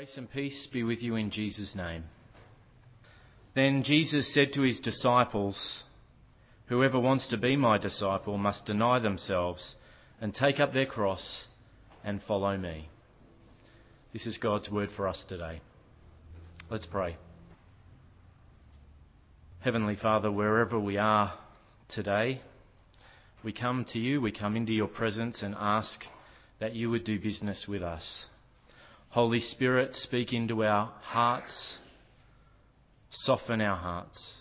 Grace and peace be with you in Jesus' name. Then Jesus said to his disciples, Whoever wants to be my disciple must deny themselves and take up their cross and follow me. This is God's word for us today. Let's pray. Heavenly Father, wherever we are today, we come to you, we come into your presence and ask that you would do business with us. Holy Spirit, speak into our hearts, soften our hearts,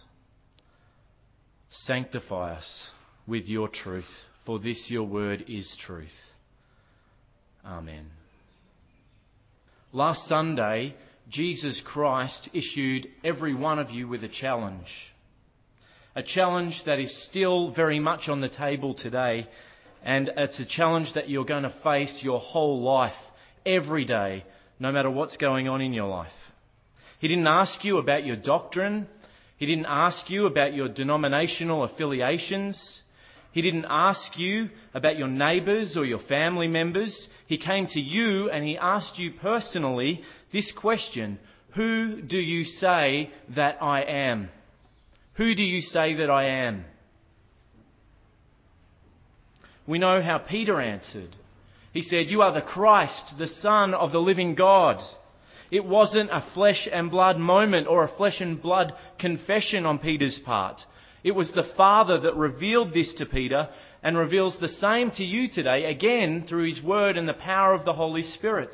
sanctify us with your truth, for this your word is truth. Amen. Last Sunday, Jesus Christ issued every one of you with a challenge. A challenge that is still very much on the table today, and it's a challenge that you're going to face your whole life, every day, no matter what's going on in your life. He didn't ask you about your doctrine. He didn't ask you about your denominational affiliations. He didn't ask you about your neighbours or your family members. He came to you and he asked you personally this question Who do you say that I am? Who do you say that I am? We know how Peter answered. He said, You are the Christ, the Son of the living God. It wasn't a flesh and blood moment or a flesh and blood confession on Peter's part. It was the Father that revealed this to Peter and reveals the same to you today, again through His Word and the power of the Holy Spirit.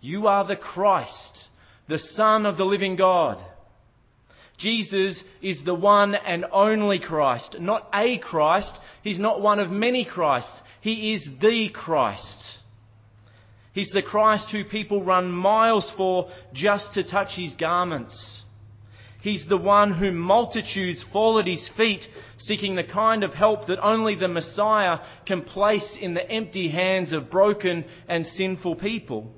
You are the Christ, the Son of the living God. Jesus is the one and only Christ, not a Christ. He's not one of many Christs. He is the Christ. He's the Christ who people run miles for just to touch his garments. He's the one whom multitudes fall at his feet, seeking the kind of help that only the Messiah can place in the empty hands of broken and sinful people.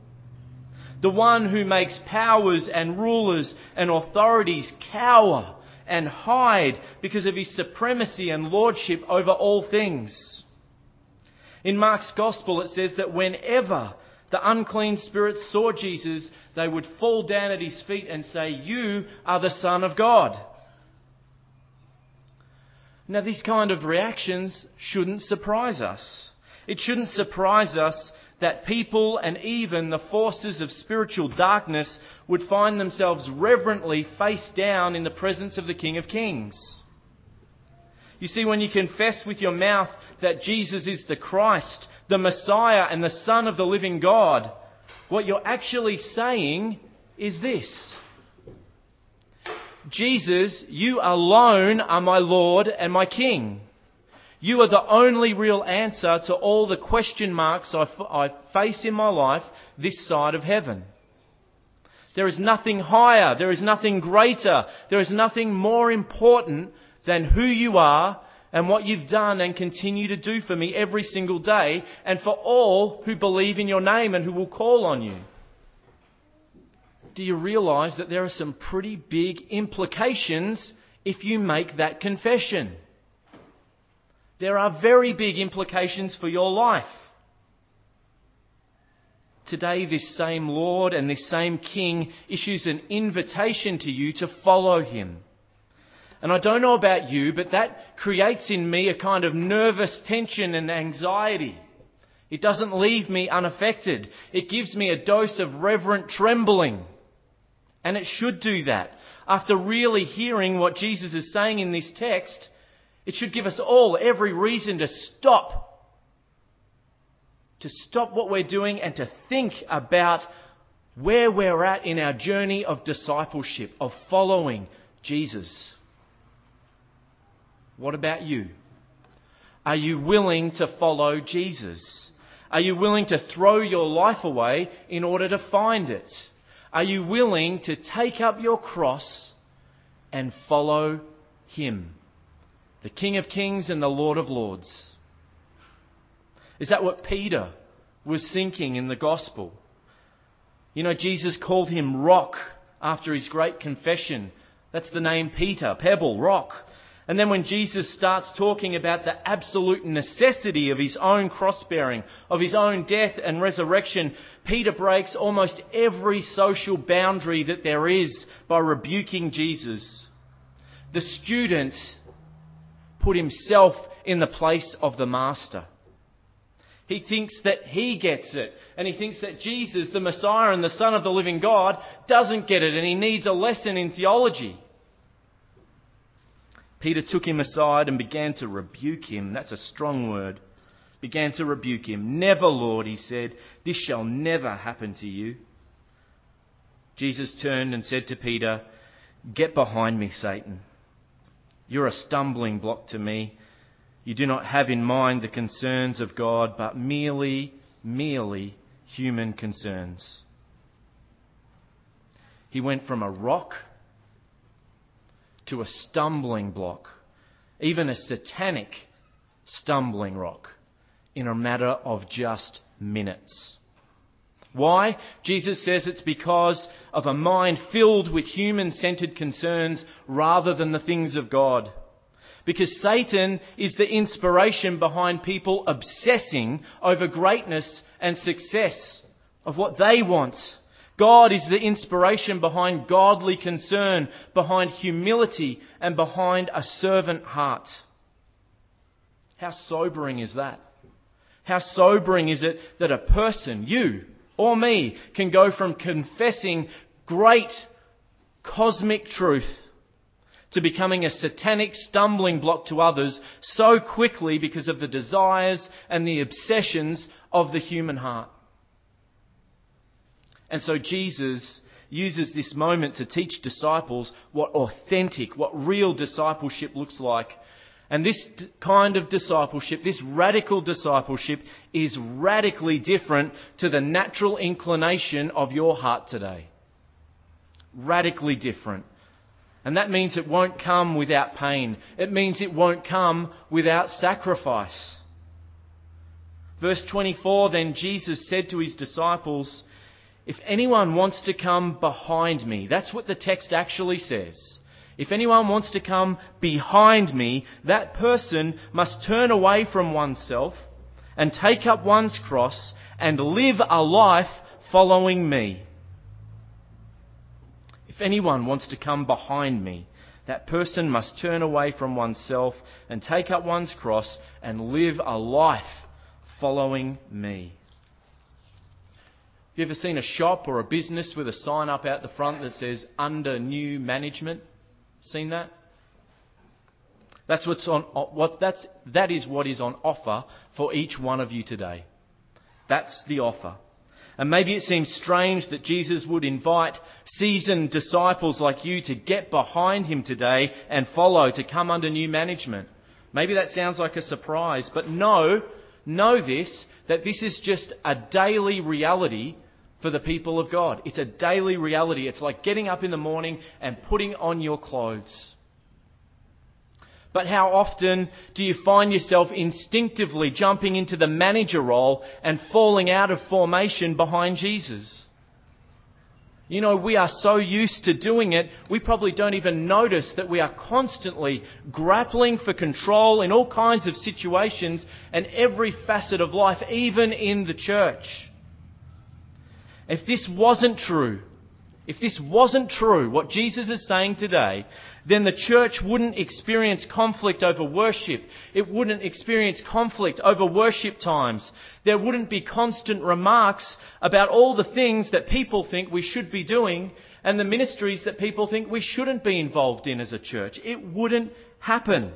The one who makes powers and rulers and authorities cower and hide because of his supremacy and lordship over all things. In Mark's Gospel, it says that whenever the unclean spirits saw Jesus, they would fall down at his feet and say, You are the Son of God. Now, these kind of reactions shouldn't surprise us. It shouldn't surprise us that people and even the forces of spiritual darkness would find themselves reverently face down in the presence of the King of Kings. You see, when you confess with your mouth that Jesus is the Christ, the Messiah, and the Son of the living God, what you're actually saying is this Jesus, you alone are my Lord and my King. You are the only real answer to all the question marks I, f- I face in my life this side of heaven. There is nothing higher, there is nothing greater, there is nothing more important than who you are and what you've done and continue to do for me every single day and for all who believe in your name and who will call on you. Do you realize that there are some pretty big implications if you make that confession? There are very big implications for your life. Today, this same Lord and this same King issues an invitation to you to follow him. And I don't know about you, but that creates in me a kind of nervous tension and anxiety. It doesn't leave me unaffected. It gives me a dose of reverent trembling. And it should do that. After really hearing what Jesus is saying in this text, it should give us all every reason to stop. To stop what we're doing and to think about where we're at in our journey of discipleship, of following Jesus. What about you? Are you willing to follow Jesus? Are you willing to throw your life away in order to find it? Are you willing to take up your cross and follow Him, the King of Kings and the Lord of Lords? Is that what Peter was thinking in the Gospel? You know, Jesus called him rock after his great confession. That's the name Peter, pebble, rock. And then when Jesus starts talking about the absolute necessity of his own cross bearing, of his own death and resurrection, Peter breaks almost every social boundary that there is by rebuking Jesus. The student put himself in the place of the master. He thinks that he gets it. And he thinks that Jesus, the Messiah and the Son of the living God, doesn't get it and he needs a lesson in theology. Peter took him aside and began to rebuke him. That's a strong word. Began to rebuke him. Never, Lord, he said, this shall never happen to you. Jesus turned and said to Peter, Get behind me, Satan. You're a stumbling block to me. You do not have in mind the concerns of God, but merely, merely human concerns. He went from a rock to a stumbling block, even a satanic stumbling rock, in a matter of just minutes. Why? Jesus says it's because of a mind filled with human centered concerns rather than the things of God. Because Satan is the inspiration behind people obsessing over greatness and success of what they want God is the inspiration behind godly concern, behind humility, and behind a servant heart. How sobering is that? How sobering is it that a person, you or me, can go from confessing great cosmic truth to becoming a satanic stumbling block to others so quickly because of the desires and the obsessions of the human heart? And so Jesus uses this moment to teach disciples what authentic, what real discipleship looks like. And this kind of discipleship, this radical discipleship, is radically different to the natural inclination of your heart today. Radically different. And that means it won't come without pain. It means it won't come without sacrifice. Verse 24 Then Jesus said to his disciples, if anyone wants to come behind me, that's what the text actually says. If anyone wants to come behind me, that person must turn away from oneself and take up one's cross and live a life following me. If anyone wants to come behind me, that person must turn away from oneself and take up one's cross and live a life following me. Have you ever seen a shop or a business with a sign up out the front that says under new management? Seen that? That's what's on uh, what that's that is what is on offer for each one of you today. That's the offer. And maybe it seems strange that Jesus would invite seasoned disciples like you to get behind him today and follow, to come under new management. Maybe that sounds like a surprise, but know, know this, that this is just a daily reality for the people of God. It's a daily reality. It's like getting up in the morning and putting on your clothes. But how often do you find yourself instinctively jumping into the manager role and falling out of formation behind Jesus? You know, we are so used to doing it, we probably don't even notice that we are constantly grappling for control in all kinds of situations and every facet of life, even in the church. If this wasn't true, if this wasn't true, what Jesus is saying today, then the church wouldn't experience conflict over worship. It wouldn't experience conflict over worship times. There wouldn't be constant remarks about all the things that people think we should be doing and the ministries that people think we shouldn't be involved in as a church. It wouldn't happen.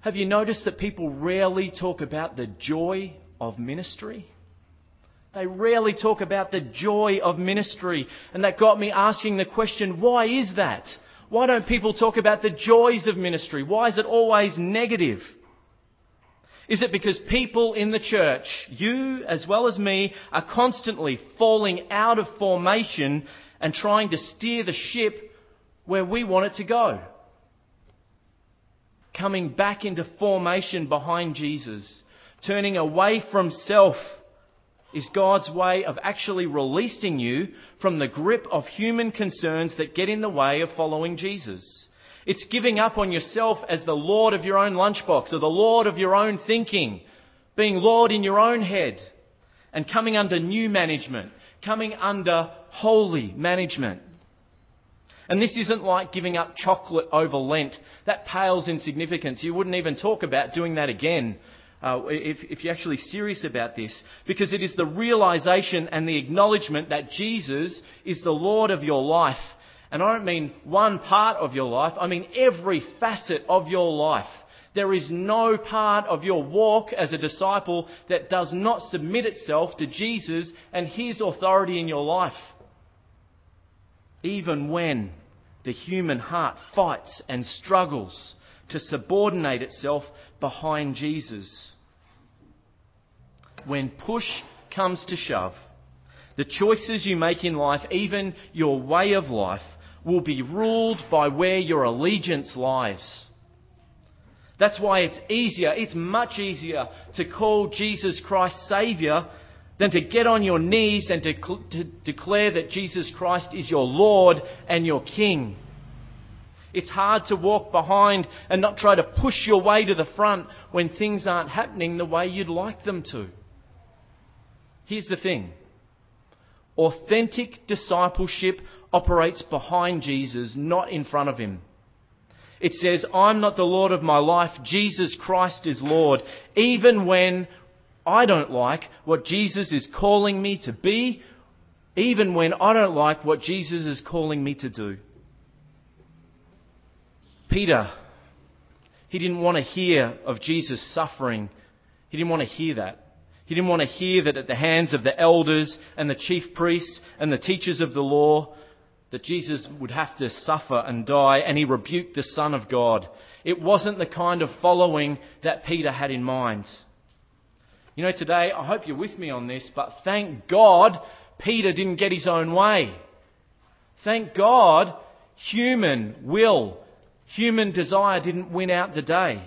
Have you noticed that people rarely talk about the joy of ministry? They rarely talk about the joy of ministry. And that got me asking the question, why is that? Why don't people talk about the joys of ministry? Why is it always negative? Is it because people in the church, you as well as me, are constantly falling out of formation and trying to steer the ship where we want it to go? Coming back into formation behind Jesus, turning away from self is God's way of actually releasing you from the grip of human concerns that get in the way of following Jesus. It's giving up on yourself as the Lord of your own lunchbox or the Lord of your own thinking, being Lord in your own head and coming under new management, coming under holy management. And this isn't like giving up chocolate over Lent. That pales in significance. You wouldn't even talk about doing that again uh, if, if you're actually serious about this. Because it is the realization and the acknowledgement that Jesus is the Lord of your life. And I don't mean one part of your life, I mean every facet of your life. There is no part of your walk as a disciple that does not submit itself to Jesus and His authority in your life. Even when the human heart fights and struggles to subordinate itself behind Jesus. When push comes to shove, the choices you make in life, even your way of life, will be ruled by where your allegiance lies. That's why it's easier, it's much easier to call Jesus Christ Saviour than to get on your knees and to, to, declare that Jesus Christ is your Lord and your King. It's hard to walk behind and not try to push your way to the front when things aren't happening the way you'd like them to. Here's the thing authentic discipleship operates behind Jesus, not in front of him. It says, I'm not the Lord of my life, Jesus Christ is Lord. Even when I don't like what Jesus is calling me to be, even when I don't like what Jesus is calling me to do. Peter, he didn't want to hear of Jesus suffering. He didn't want to hear that. He didn't want to hear that at the hands of the elders and the chief priests and the teachers of the law, that Jesus would have to suffer and die, and he rebuked the Son of God. It wasn't the kind of following that Peter had in mind. You know, today, I hope you're with me on this, but thank God Peter didn't get his own way. Thank God human will, human desire didn't win out the day.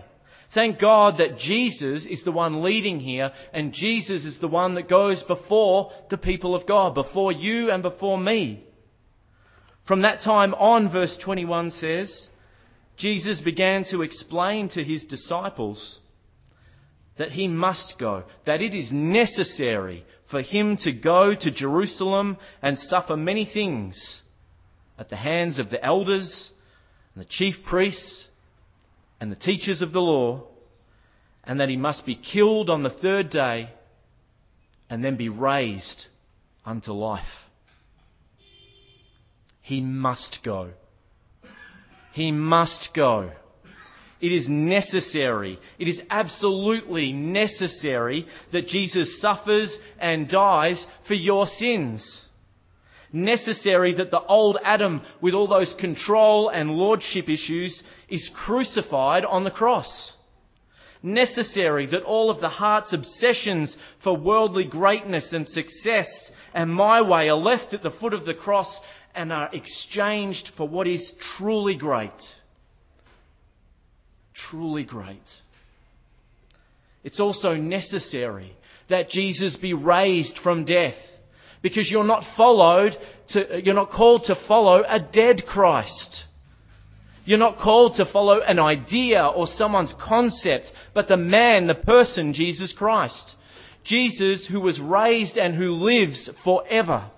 Thank God that Jesus is the one leading here, and Jesus is the one that goes before the people of God, before you and before me. From that time on, verse 21 says, Jesus began to explain to his disciples that he must go, that it is necessary for him to go to Jerusalem and suffer many things at the hands of the elders and the chief priests and the teachers of the law, and that he must be killed on the third day and then be raised unto life. He must go. He must go. It is necessary. It is absolutely necessary that Jesus suffers and dies for your sins. Necessary that the old Adam, with all those control and lordship issues, is crucified on the cross. Necessary that all of the heart's obsessions for worldly greatness and success and my way are left at the foot of the cross and are exchanged for what is truly great. Truly great. It's also necessary that Jesus be raised from death because you're not followed to, you're not called to follow a dead Christ. You're not called to follow an idea or someone's concept, but the man, the person, Jesus Christ. Jesus who was raised and who lives forever.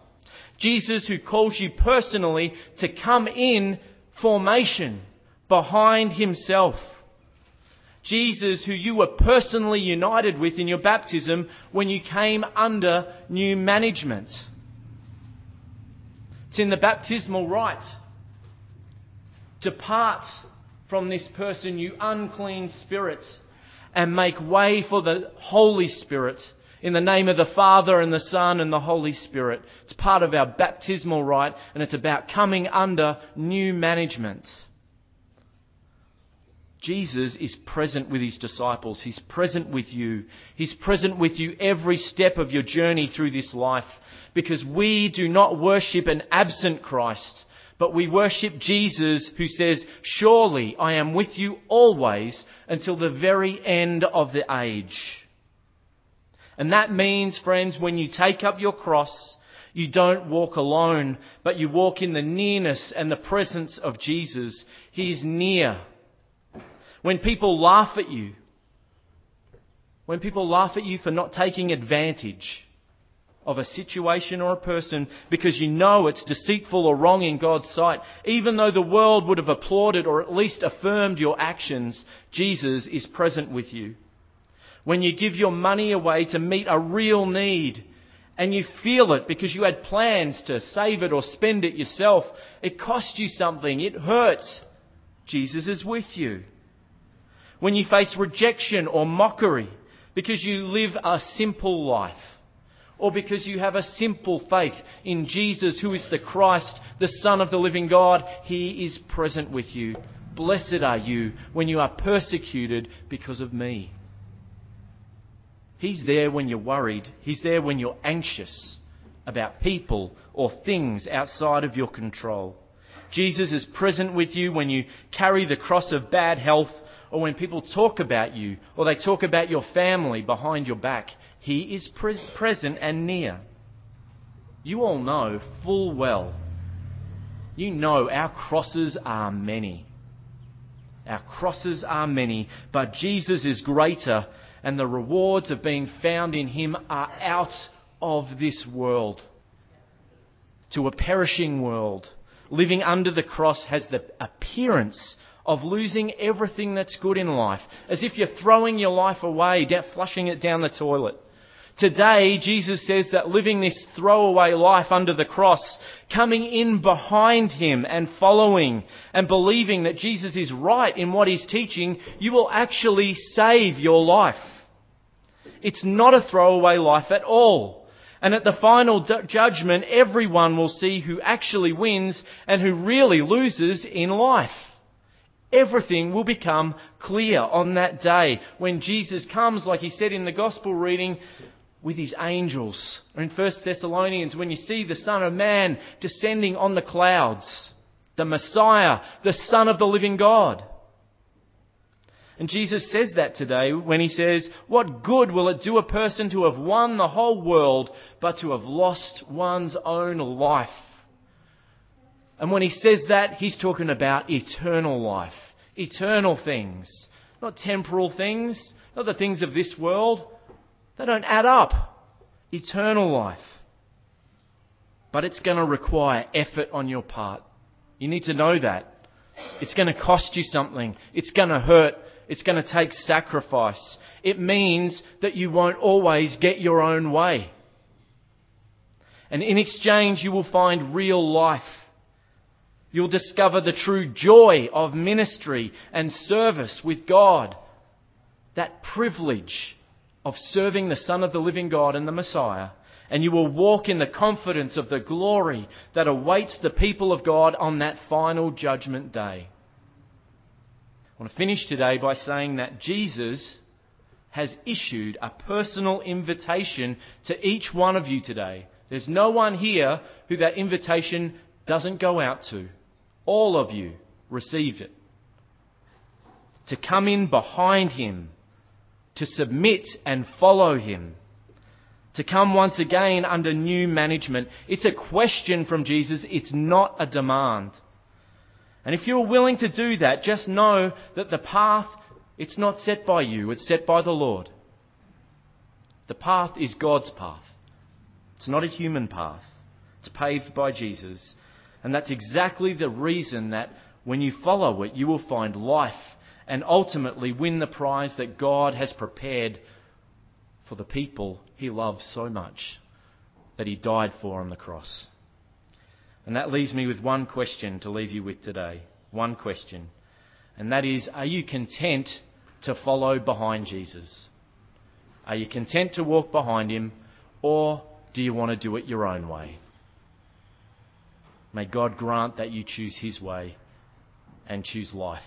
Jesus who calls you personally to come in formation behind himself. Jesus who you were personally united with in your baptism when you came under new management. It's in the baptismal rite. Depart from this person, you unclean spirit, and make way for the Holy Spirit in the name of the Father and the Son and the Holy Spirit. It's part of our baptismal rite and it's about coming under new management. Jesus is present with his disciples. He's present with you. He's present with you every step of your journey through this life because we do not worship an absent Christ, but we worship Jesus who says, Surely I am with you always until the very end of the age. And that means, friends, when you take up your cross, You don't walk alone, but you walk in the nearness and the presence of Jesus. He is near. When people laugh at you, when people laugh at you for not taking advantage of a situation or a person because you know it's deceitful or wrong in God's sight, even though the world would have applauded or at least affirmed your actions, Jesus is present with you. When you give your money away to meet a real need and you feel it because you had plans to save it or spend it yourself, it cost you something, it hurts. Jesus is with you. When you face rejection or mockery because you live a simple life, or because you have a simple faith in Jesus, who is the Christ, the Son of the living God, He is present with you. Blessed are you when you are persecuted because of me. He's there when you're worried. He's there when you're anxious about people or things outside of your control. Jesus is present with you when you carry the cross of bad health or when people talk about you or they talk about your family behind your back. He is pres- present and near. You all know full well. You know our crosses are many. Our crosses are many, but Jesus is greater, and the rewards of being found in Him are out of this world. To a perishing world, living under the cross has the appearance of losing everything that's good in life, as if you're throwing your life away, flushing it down the toilet. Today, Jesus says that living this throwaway life under the cross, coming in behind Him and following and believing that Jesus is right in what He's teaching, you will actually save your life. It's not a throwaway life at all. And at the final judgment, everyone will see who actually wins and who really loses in life. Everything will become clear on that day when Jesus comes, like he said in the gospel reading, with his angels. Or in 1 Thessalonians, when you see the Son of Man descending on the clouds, the Messiah, the Son of the living God. And Jesus says that today when he says, What good will it do a person to have won the whole world but to have lost one's own life? And when he says that, he's talking about eternal life, eternal things, not temporal things, not the things of this world, they don't add up. Eternal life. But it's going to require effort on your part. You need to know that. It's going to cost you something. It's going to hurt. It's going to take sacrifice. It means that you won't always get your own way. And in exchange, you will find real life. You'll discover the true joy of ministry and service with God. That privilege of serving the Son of the living God and the Messiah, and you will walk in the confidence of the glory that awaits the people of God on that final judgment day. I want to finish today by saying that Jesus has issued a personal invitation to each one of you today. There's no one here who that invitation doesn't go out to. All of you received it. To come in behind him to submit and follow him, to come once again under new management. It's a question from Jesus, it's not a demand. And if you're willing to do that, just know that the path, it's not set by you, it's set by the Lord. The path is God's path. It's not a human path. It's paved by Jesus. And that's exactly the reason that when you follow it, you will find life and ultimately win the prize that God has prepared for the people he loves so much that he died for on the cross. And that leaves me with one question to leave you with today. One question. And that is Are you content to follow behind Jesus? Are you content to walk behind him? Or do you want to do it your own way? May God grant that you choose his way and choose life.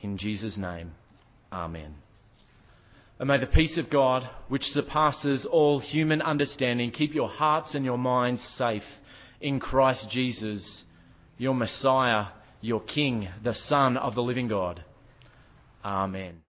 In Jesus' name, Amen. And may the peace of God, which surpasses all human understanding, keep your hearts and your minds safe in Christ Jesus, your Messiah, your King, the Son of the living God. Amen.